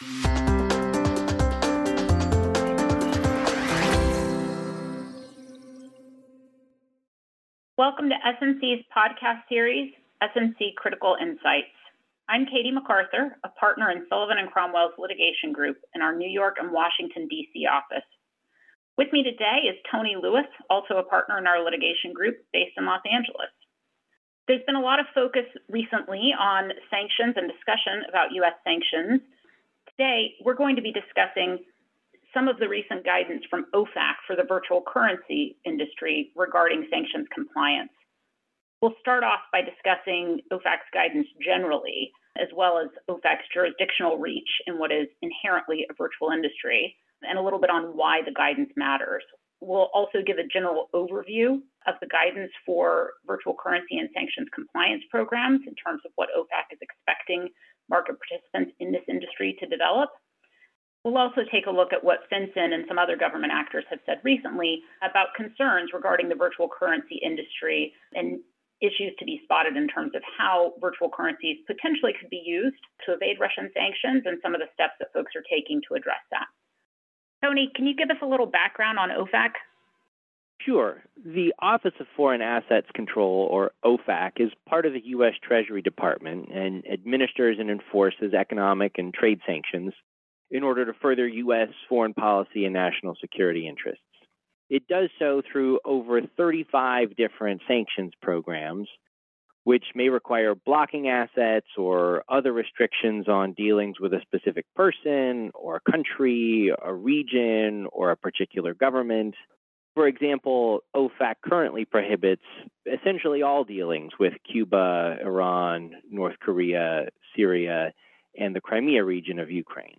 Welcome to S&C's podcast series, S&C Critical Insights. I'm Katie MacArthur, a partner in Sullivan and Cromwell's litigation group in our New York and Washington, D.C. office. With me today is Tony Lewis, also a partner in our litigation group based in Los Angeles. There's been a lot of focus recently on sanctions and discussion about U.S. sanctions. Today, we're going to be discussing some of the recent guidance from OFAC for the virtual currency industry regarding sanctions compliance. We'll start off by discussing OFAC's guidance generally, as well as OFAC's jurisdictional reach in what is inherently a virtual industry, and a little bit on why the guidance matters. We'll also give a general overview of the guidance for virtual currency and sanctions compliance programs in terms of what OFAC is expecting market participants in this industry to develop. We'll also take a look at what FinCEN and some other government actors have said recently about concerns regarding the virtual currency industry and issues to be spotted in terms of how virtual currencies potentially could be used to evade Russian sanctions and some of the steps that folks are taking to address that. Tony, can you give us a little background on OFAC? Sure. The Office of Foreign Assets Control, or OFAC, is part of the U.S. Treasury Department and administers and enforces economic and trade sanctions in order to further U.S. foreign policy and national security interests. It does so through over 35 different sanctions programs, which may require blocking assets or other restrictions on dealings with a specific person or a country, a region, or a particular government. For example, OFAC currently prohibits essentially all dealings with Cuba, Iran, North Korea, Syria, and the Crimea region of Ukraine.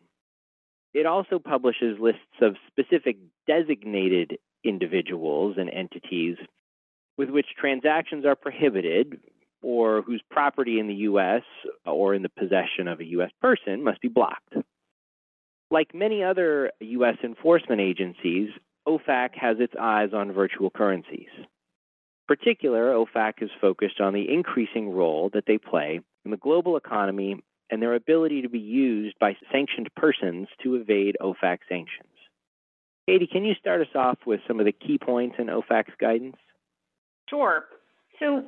It also publishes lists of specific designated individuals and entities with which transactions are prohibited or whose property in the U.S. or in the possession of a U.S. person must be blocked. Like many other U.S. enforcement agencies, OFAC has its eyes on virtual currencies. In particular, OFAC is focused on the increasing role that they play in the global economy and their ability to be used by sanctioned persons to evade OFAC sanctions. Katie, can you start us off with some of the key points in OFAC's guidance? Sure. So,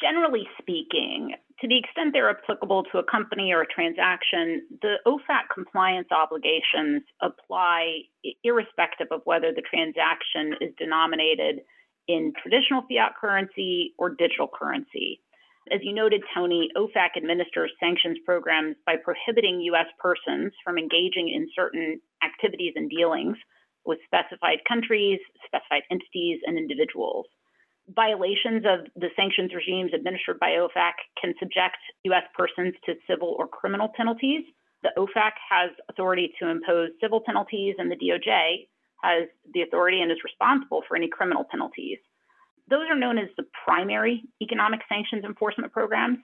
generally speaking, to the extent they're applicable to a company or a transaction, the OFAC compliance obligations apply irrespective of whether the transaction is denominated in traditional fiat currency or digital currency. As you noted, Tony, OFAC administers sanctions programs by prohibiting U.S. persons from engaging in certain activities and dealings with specified countries, specified entities, and individuals. Violations of the sanctions regimes administered by OFAC can subject U.S. persons to civil or criminal penalties. The OFAC has authority to impose civil penalties, and the DOJ has the authority and is responsible for any criminal penalties. Those are known as the primary economic sanctions enforcement programs.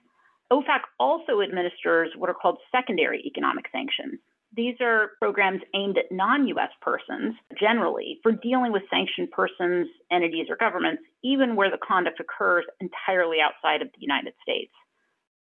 OFAC also administers what are called secondary economic sanctions. These are programs aimed at non US persons generally for dealing with sanctioned persons, entities, or governments, even where the conduct occurs entirely outside of the United States.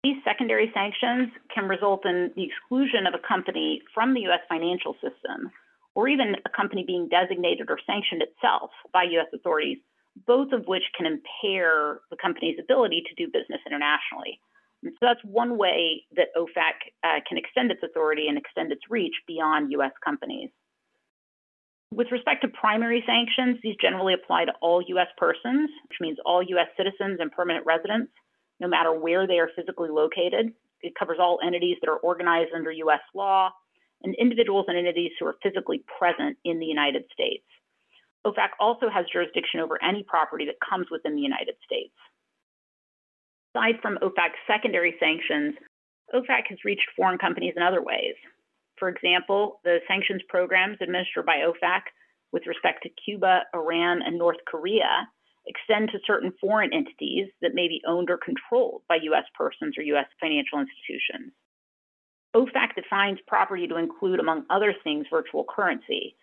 These secondary sanctions can result in the exclusion of a company from the US financial system, or even a company being designated or sanctioned itself by US authorities both of which can impair the company's ability to do business internationally. And so that's one way that OFAC uh, can extend its authority and extend its reach beyond U.S. companies. With respect to primary sanctions, these generally apply to all U.S. persons, which means all U.S. citizens and permanent residents, no matter where they are physically located. It covers all entities that are organized under U.S. law and individuals and entities who are physically present in the United States. OFAC also has jurisdiction over any property that comes within the United States. Aside from OFAC's secondary sanctions, OFAC has reached foreign companies in other ways. For example, the sanctions programs administered by OFAC with respect to Cuba, Iran, and North Korea extend to certain foreign entities that may be owned or controlled by U.S. persons or U.S. financial institutions. OFAC defines property to include, among other things, virtual currency,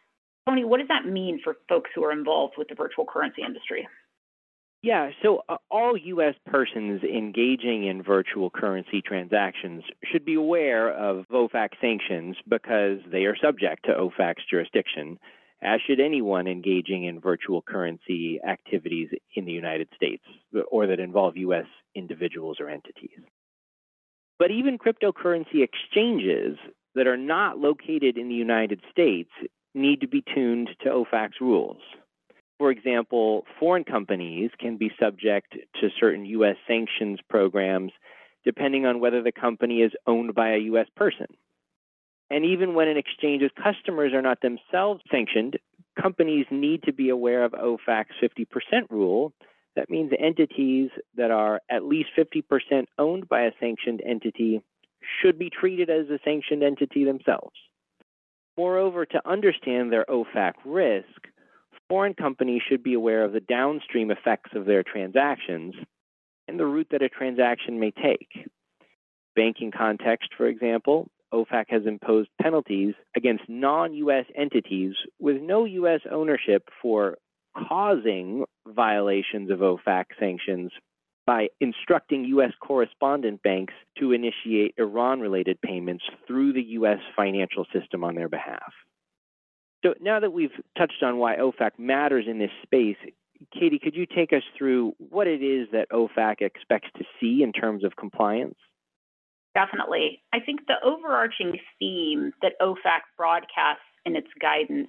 Tony, what does that mean for folks who are involved with the virtual currency industry? Yeah, so uh, all U.S. persons engaging in virtual currency transactions should be aware of OFAC sanctions because they are subject to OFAC's jurisdiction, as should anyone engaging in virtual currency activities in the United States or that involve U.S. individuals or entities. But even cryptocurrency exchanges that are not located in the United States need to be tuned to OFAC's rules. For example, foreign companies can be subject to certain U.S. sanctions programs depending on whether the company is owned by a U.S. person. And even when an exchange's customers are not themselves sanctioned, companies need to be aware of OFAC's 50% rule. That means entities that are at least 50% owned by a sanctioned entity should be treated as a sanctioned entity themselves. Moreover, to understand their OFAC risk, foreign companies should be aware of the downstream effects of their transactions and the route that a transaction may take. Banking context, for example, OFAC has imposed penalties against non US entities with no US ownership for causing violations of OFAC sanctions by instructing U.S. correspondent banks to initiate Iran related payments through the U.S. financial system on their behalf. So now that we've touched on why OFAC matters in this space, Katie, could you take us through what it is that OFAC expects to see in terms of compliance? Definitely. I think the overarching theme that OFAC broadcasts in its guidance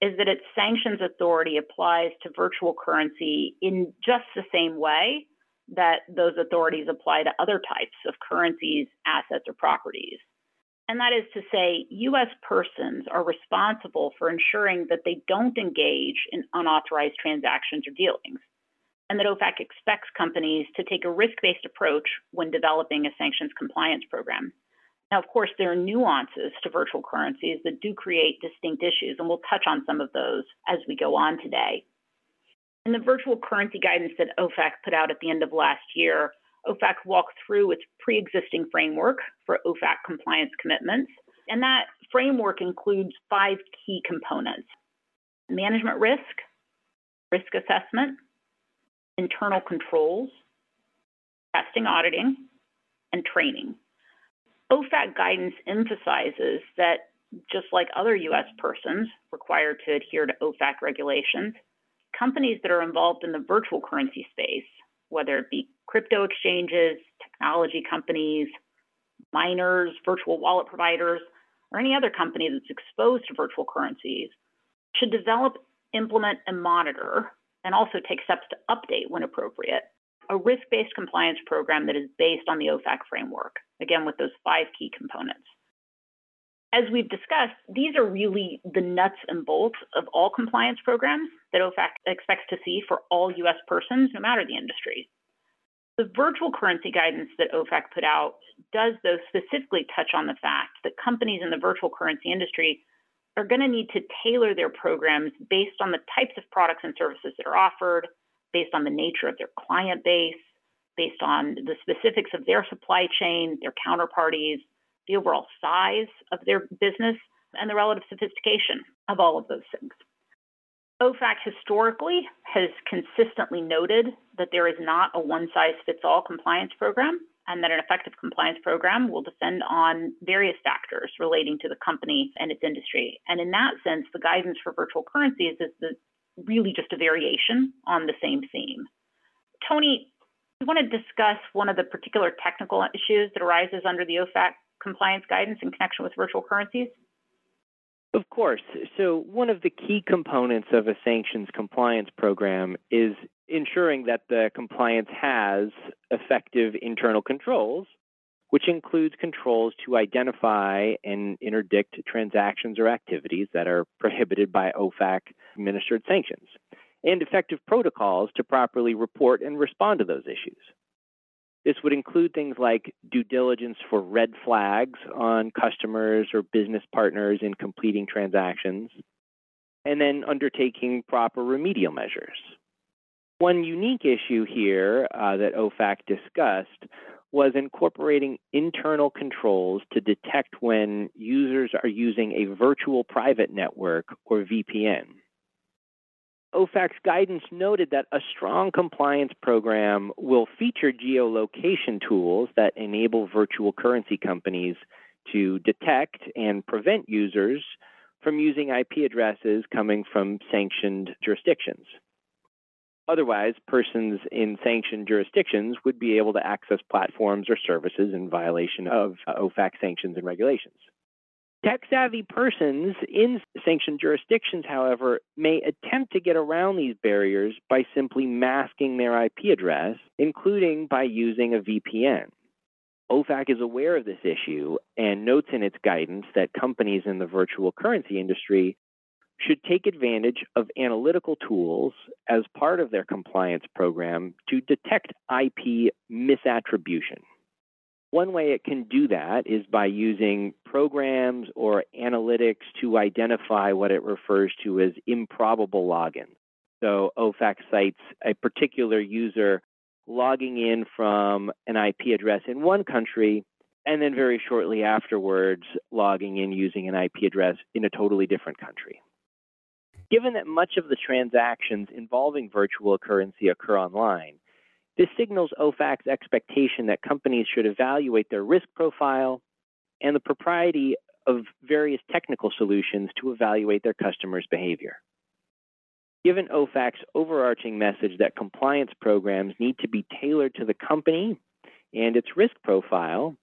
is that its sanctions authority applies to virtual currency in just the same way that those authorities apply to other types of currencies, assets, or properties. And that is to say, US persons are responsible for ensuring that they don't engage in unauthorized transactions or dealings, and that OFAC expects companies to take a risk based approach when developing a sanctions compliance program. Now, of course, there are nuances to virtual currencies that do create distinct issues, and we'll touch on some of those as we go on today. In the virtual currency guidance that OFAC put out at the end of last year, OFAC walked through its pre existing framework for OFAC compliance commitments, and that framework includes five key components management risk, risk assessment, internal controls, testing auditing, and training. OFAC guidance emphasizes that just like other U.S. persons required to adhere to OFAC regulations, companies that are involved in the virtual currency space, whether it be crypto exchanges, technology companies, miners, virtual wallet providers, or any other company that's exposed to virtual currencies, should develop, implement, and monitor, and also take steps to update when appropriate, a risk based compliance program that is based on the OFAC framework, again, with those five key components as we've discussed, these are really the nuts and bolts of all compliance programs that OFAC expects to see for all US persons, no matter the industry. The virtual currency guidance that OFAC put out does, though, specifically touch on the fact that companies in the virtual currency industry are going to need to tailor their programs based on the types of products and services that are offered, based on the nature of their client base, based on the specifics of their supply chain, their counterparties, the overall size of their business, and the relative sophistication of all of those things. OFAC historically has consistently noted that there is not a one size fits all compliance program and that an effective compliance program will depend on various factors relating to the company and its industry. And in that sense, the guidance for virtual currencies is the, really just a variation on the same theme. Tony, you want to discuss one of the particular technical issues that arises under the OFAC compliance guidance in connection with virtual currencies? Of course. So, one of the key components of a sanctions compliance program is ensuring that the compliance has effective internal controls, which includes controls to identify and interdict transactions or activities that are prohibited by OFAC administered sanctions, and effective protocols to properly report and respond to those issues. This would include things like due diligence for red flags on customers or business partners in completing transactions, and then undertaking proper remedial measures. One unique issue here uh, that OFAC discussed was incorporating internal controls to detect when users are using a virtual private network or VPN. OFAC's guidance noted that a strong compliance program will feature geolocation tools that enable virtual currency companies to detect and prevent users from using IP addresses coming from sanctioned jurisdictions. Otherwise, persons in sanctioned jurisdictions would be able to access platforms or services in violation of uh, OFAC sanctions and regulations. Tech savvy persons in sanctioned jurisdictions, however, may attempt to get around these barriers by simply masking their IP address, including by using a VPN. OFAC is aware of this issue and notes in its guidance that companies in the virtual currency industry should take advantage of analytical tools as part of their compliance program to detect IP misattribution. One way it can do that is by using programs or analytics to identify what it refers to as improbable logins. So OFAC cites a particular user logging in from an IP address in one country and then very shortly afterwards logging in using an IP address in a totally different country. Given that much of the transactions involving virtual currency occur online, this signals OFAC's expectation that companies should evaluate their risk profile and the propriety of various technical solutions to evaluate their customers' behavior. Given OFAC's overarching message that compliance programs need to be tailored to the company and its risk profile,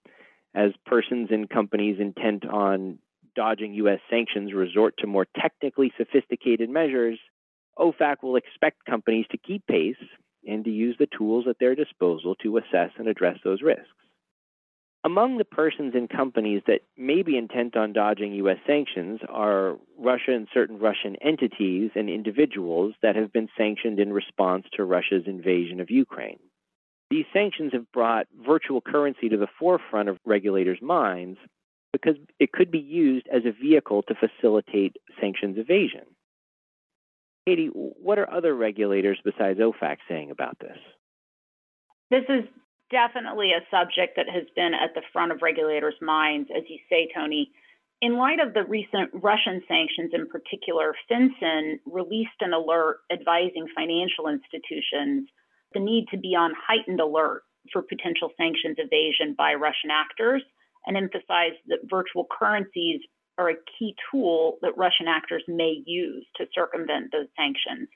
as persons and companies intent on dodging U.S. sanctions resort to more technically sophisticated measures, OFAC will expect companies to keep pace and to use the tools at their disposal to assess and address those risks. Among the persons and companies that may be intent on dodging U.S. sanctions are Russia and certain Russian entities and individuals that have been sanctioned in response to Russia's invasion of Ukraine. These sanctions have brought virtual currency to the forefront of regulators' minds because it could be used as a vehicle to facilitate sanctions evasion. Katie, what are other regulators besides OFAC saying about this? This is definitely a subject that has been at the front of regulators' minds, as you say, Tony. In light of the recent Russian sanctions in particular, FinCEN released an alert advising financial institutions the need to be on heightened alert for potential sanctions evasion by Russian actors and emphasized that virtual currencies are a key tool that Russian actors may use to circumvent those sanctions.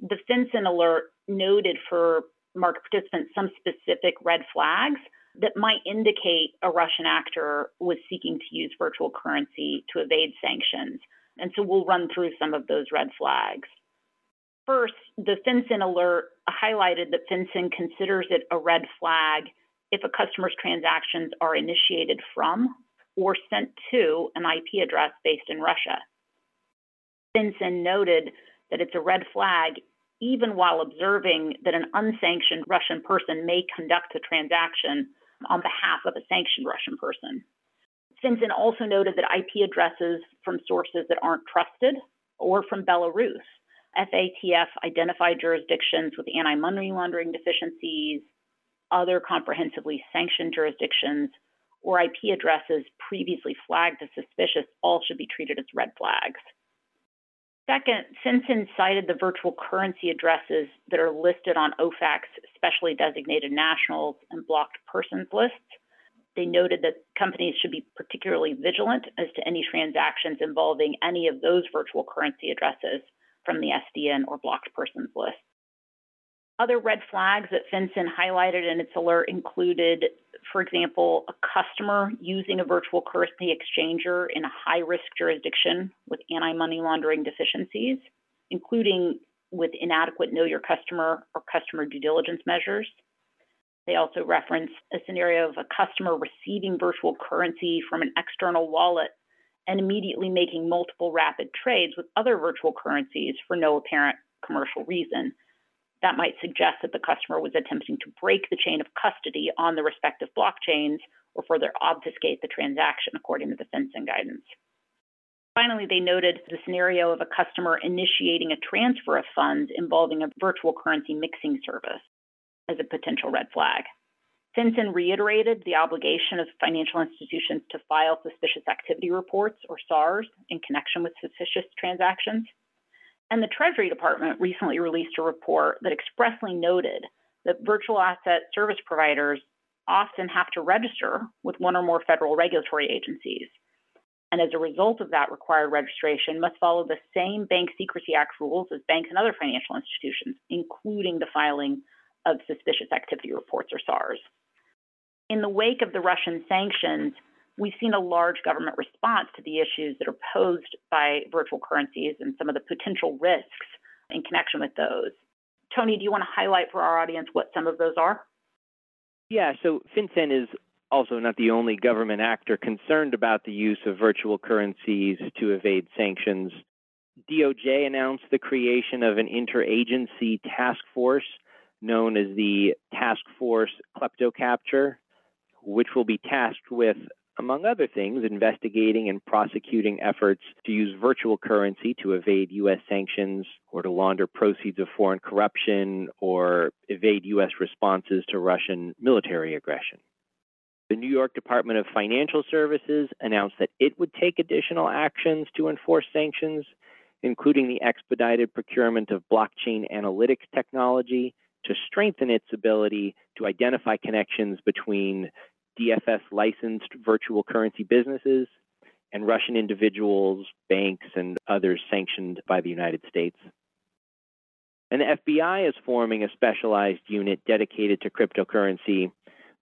The FinCEN alert noted for market participants some specific red flags that might indicate a Russian actor was seeking to use virtual currency to evade sanctions. And so we'll run through some of those red flags. First, the FinCEN alert highlighted that FinCEN considers it a red flag if a customer's transactions are initiated from or sent to an IP address based in Russia. FinCEN noted that it's a red flag even while observing that an unsanctioned Russian person may conduct a transaction on behalf of a sanctioned Russian person. FinCEN also noted that IP addresses from sources that aren't trusted or from Belarus, FATF identified jurisdictions with anti money laundering deficiencies, other comprehensively sanctioned jurisdictions, or IP addresses previously flagged as suspicious all should be treated as red flags. Second, FinCEN cited the virtual currency addresses that are listed on OFAC's specially designated nationals and blocked persons lists. They noted that companies should be particularly vigilant as to any transactions involving any of those virtual currency addresses from the SDN or blocked persons list. Other red flags that FinCEN highlighted in its alert included, for example, a customer using a virtual currency exchanger in a high risk jurisdiction with anti money laundering deficiencies, including with inadequate know your customer or customer due diligence measures. They also reference a scenario of a customer receiving virtual currency from an external wallet and immediately making multiple rapid trades with other virtual currencies for no apparent commercial reason that might suggest that the customer was attempting to break the chain of custody on the respective blockchains or further obfuscate the transaction, according to the FinCEN guidance. Finally, they noted the scenario of a customer initiating a transfer of funds involving a virtual currency mixing service as a potential red flag. FinCEN reiterated the obligation of financial institutions to file suspicious activity reports, or SARs, in connection with suspicious transactions And the Treasury Department recently released a report that expressly noted that virtual asset service providers often have to register with one or more federal regulatory agencies. And as a result of that required registration, must follow the same Bank Secrecy Act rules as banks and other financial institutions, including the filing of suspicious activity reports or SARs. In the wake of the Russian sanctions, we've seen a large government response to the issues that are posed by virtual currencies and some of the potential risks in connection with those. Tony, do you want to highlight for our audience what some of those are? Yeah, so FinCEN is also not the only government actor concerned about the use of virtual currencies to evade sanctions. DOJ announced the creation of an interagency task force known as the Task Force KleptoCapture, which will be tasked with among other things, investigating and prosecuting efforts to use virtual currency to evade U.S. sanctions or to launder proceeds of foreign corruption or evade U.S. responses to Russian military aggression. The New York Department of Financial Services announced that it would take additional actions to enforce sanctions, including the expedited procurement of blockchain analytics technology to strengthen its ability to identify connections between DFS licensed virtual currency businesses and Russian individuals, banks, and others sanctioned by the United States. And the FBI is forming a specialized unit dedicated to cryptocurrency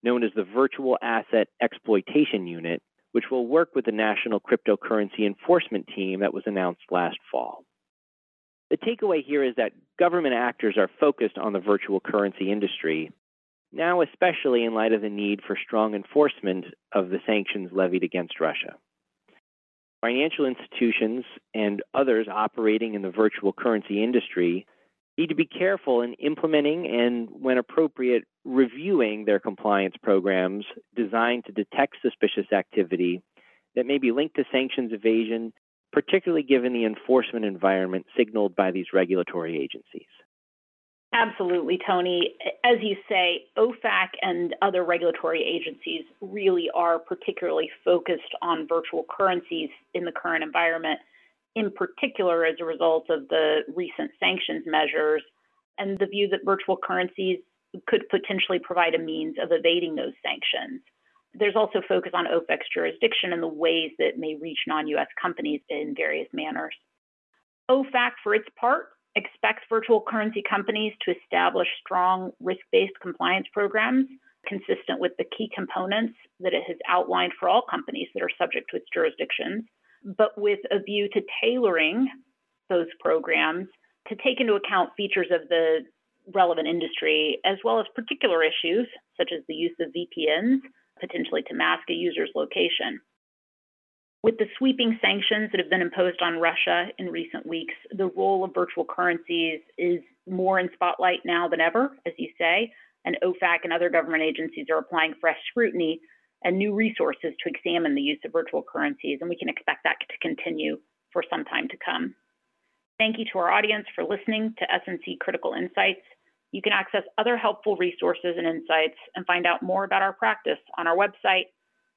known as the Virtual Asset Exploitation Unit, which will work with the National Cryptocurrency Enforcement Team that was announced last fall. The takeaway here is that government actors are focused on the virtual currency industry now especially in light of the need for strong enforcement of the sanctions levied against Russia. Financial institutions and others operating in the virtual currency industry need to be careful in implementing and, when appropriate, reviewing their compliance programs designed to detect suspicious activity that may be linked to sanctions evasion, particularly given the enforcement environment signaled by these regulatory agencies. Absolutely, Tony. As you say, OFAC and other regulatory agencies really are particularly focused on virtual currencies in the current environment, in particular as a result of the recent sanctions measures and the view that virtual currencies could potentially provide a means of evading those sanctions. There's also focus on OFAC's jurisdiction and the ways that may reach non US companies in various manners. OFAC, for its part, expects virtual currency companies to establish strong risk based compliance programs consistent with the key components that it has outlined for all companies that are subject to its jurisdictions, but with a view to tailoring those programs to take into account features of the relevant industry as well as particular issues such as the use of VPNs, potentially to mask a user's location. With the sweeping sanctions that have been imposed on Russia in recent weeks, the role of virtual currencies is more in spotlight now than ever, as you say, and OFAC and other government agencies are applying fresh scrutiny and new resources to examine the use of virtual currencies, and we can expect that to continue for some time to come. Thank you to our audience for listening to S&C Critical Insights. You can access other helpful resources and insights and find out more about our practice on our website,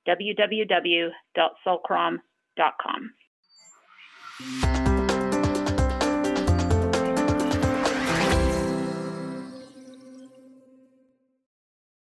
www.sulcrom.com.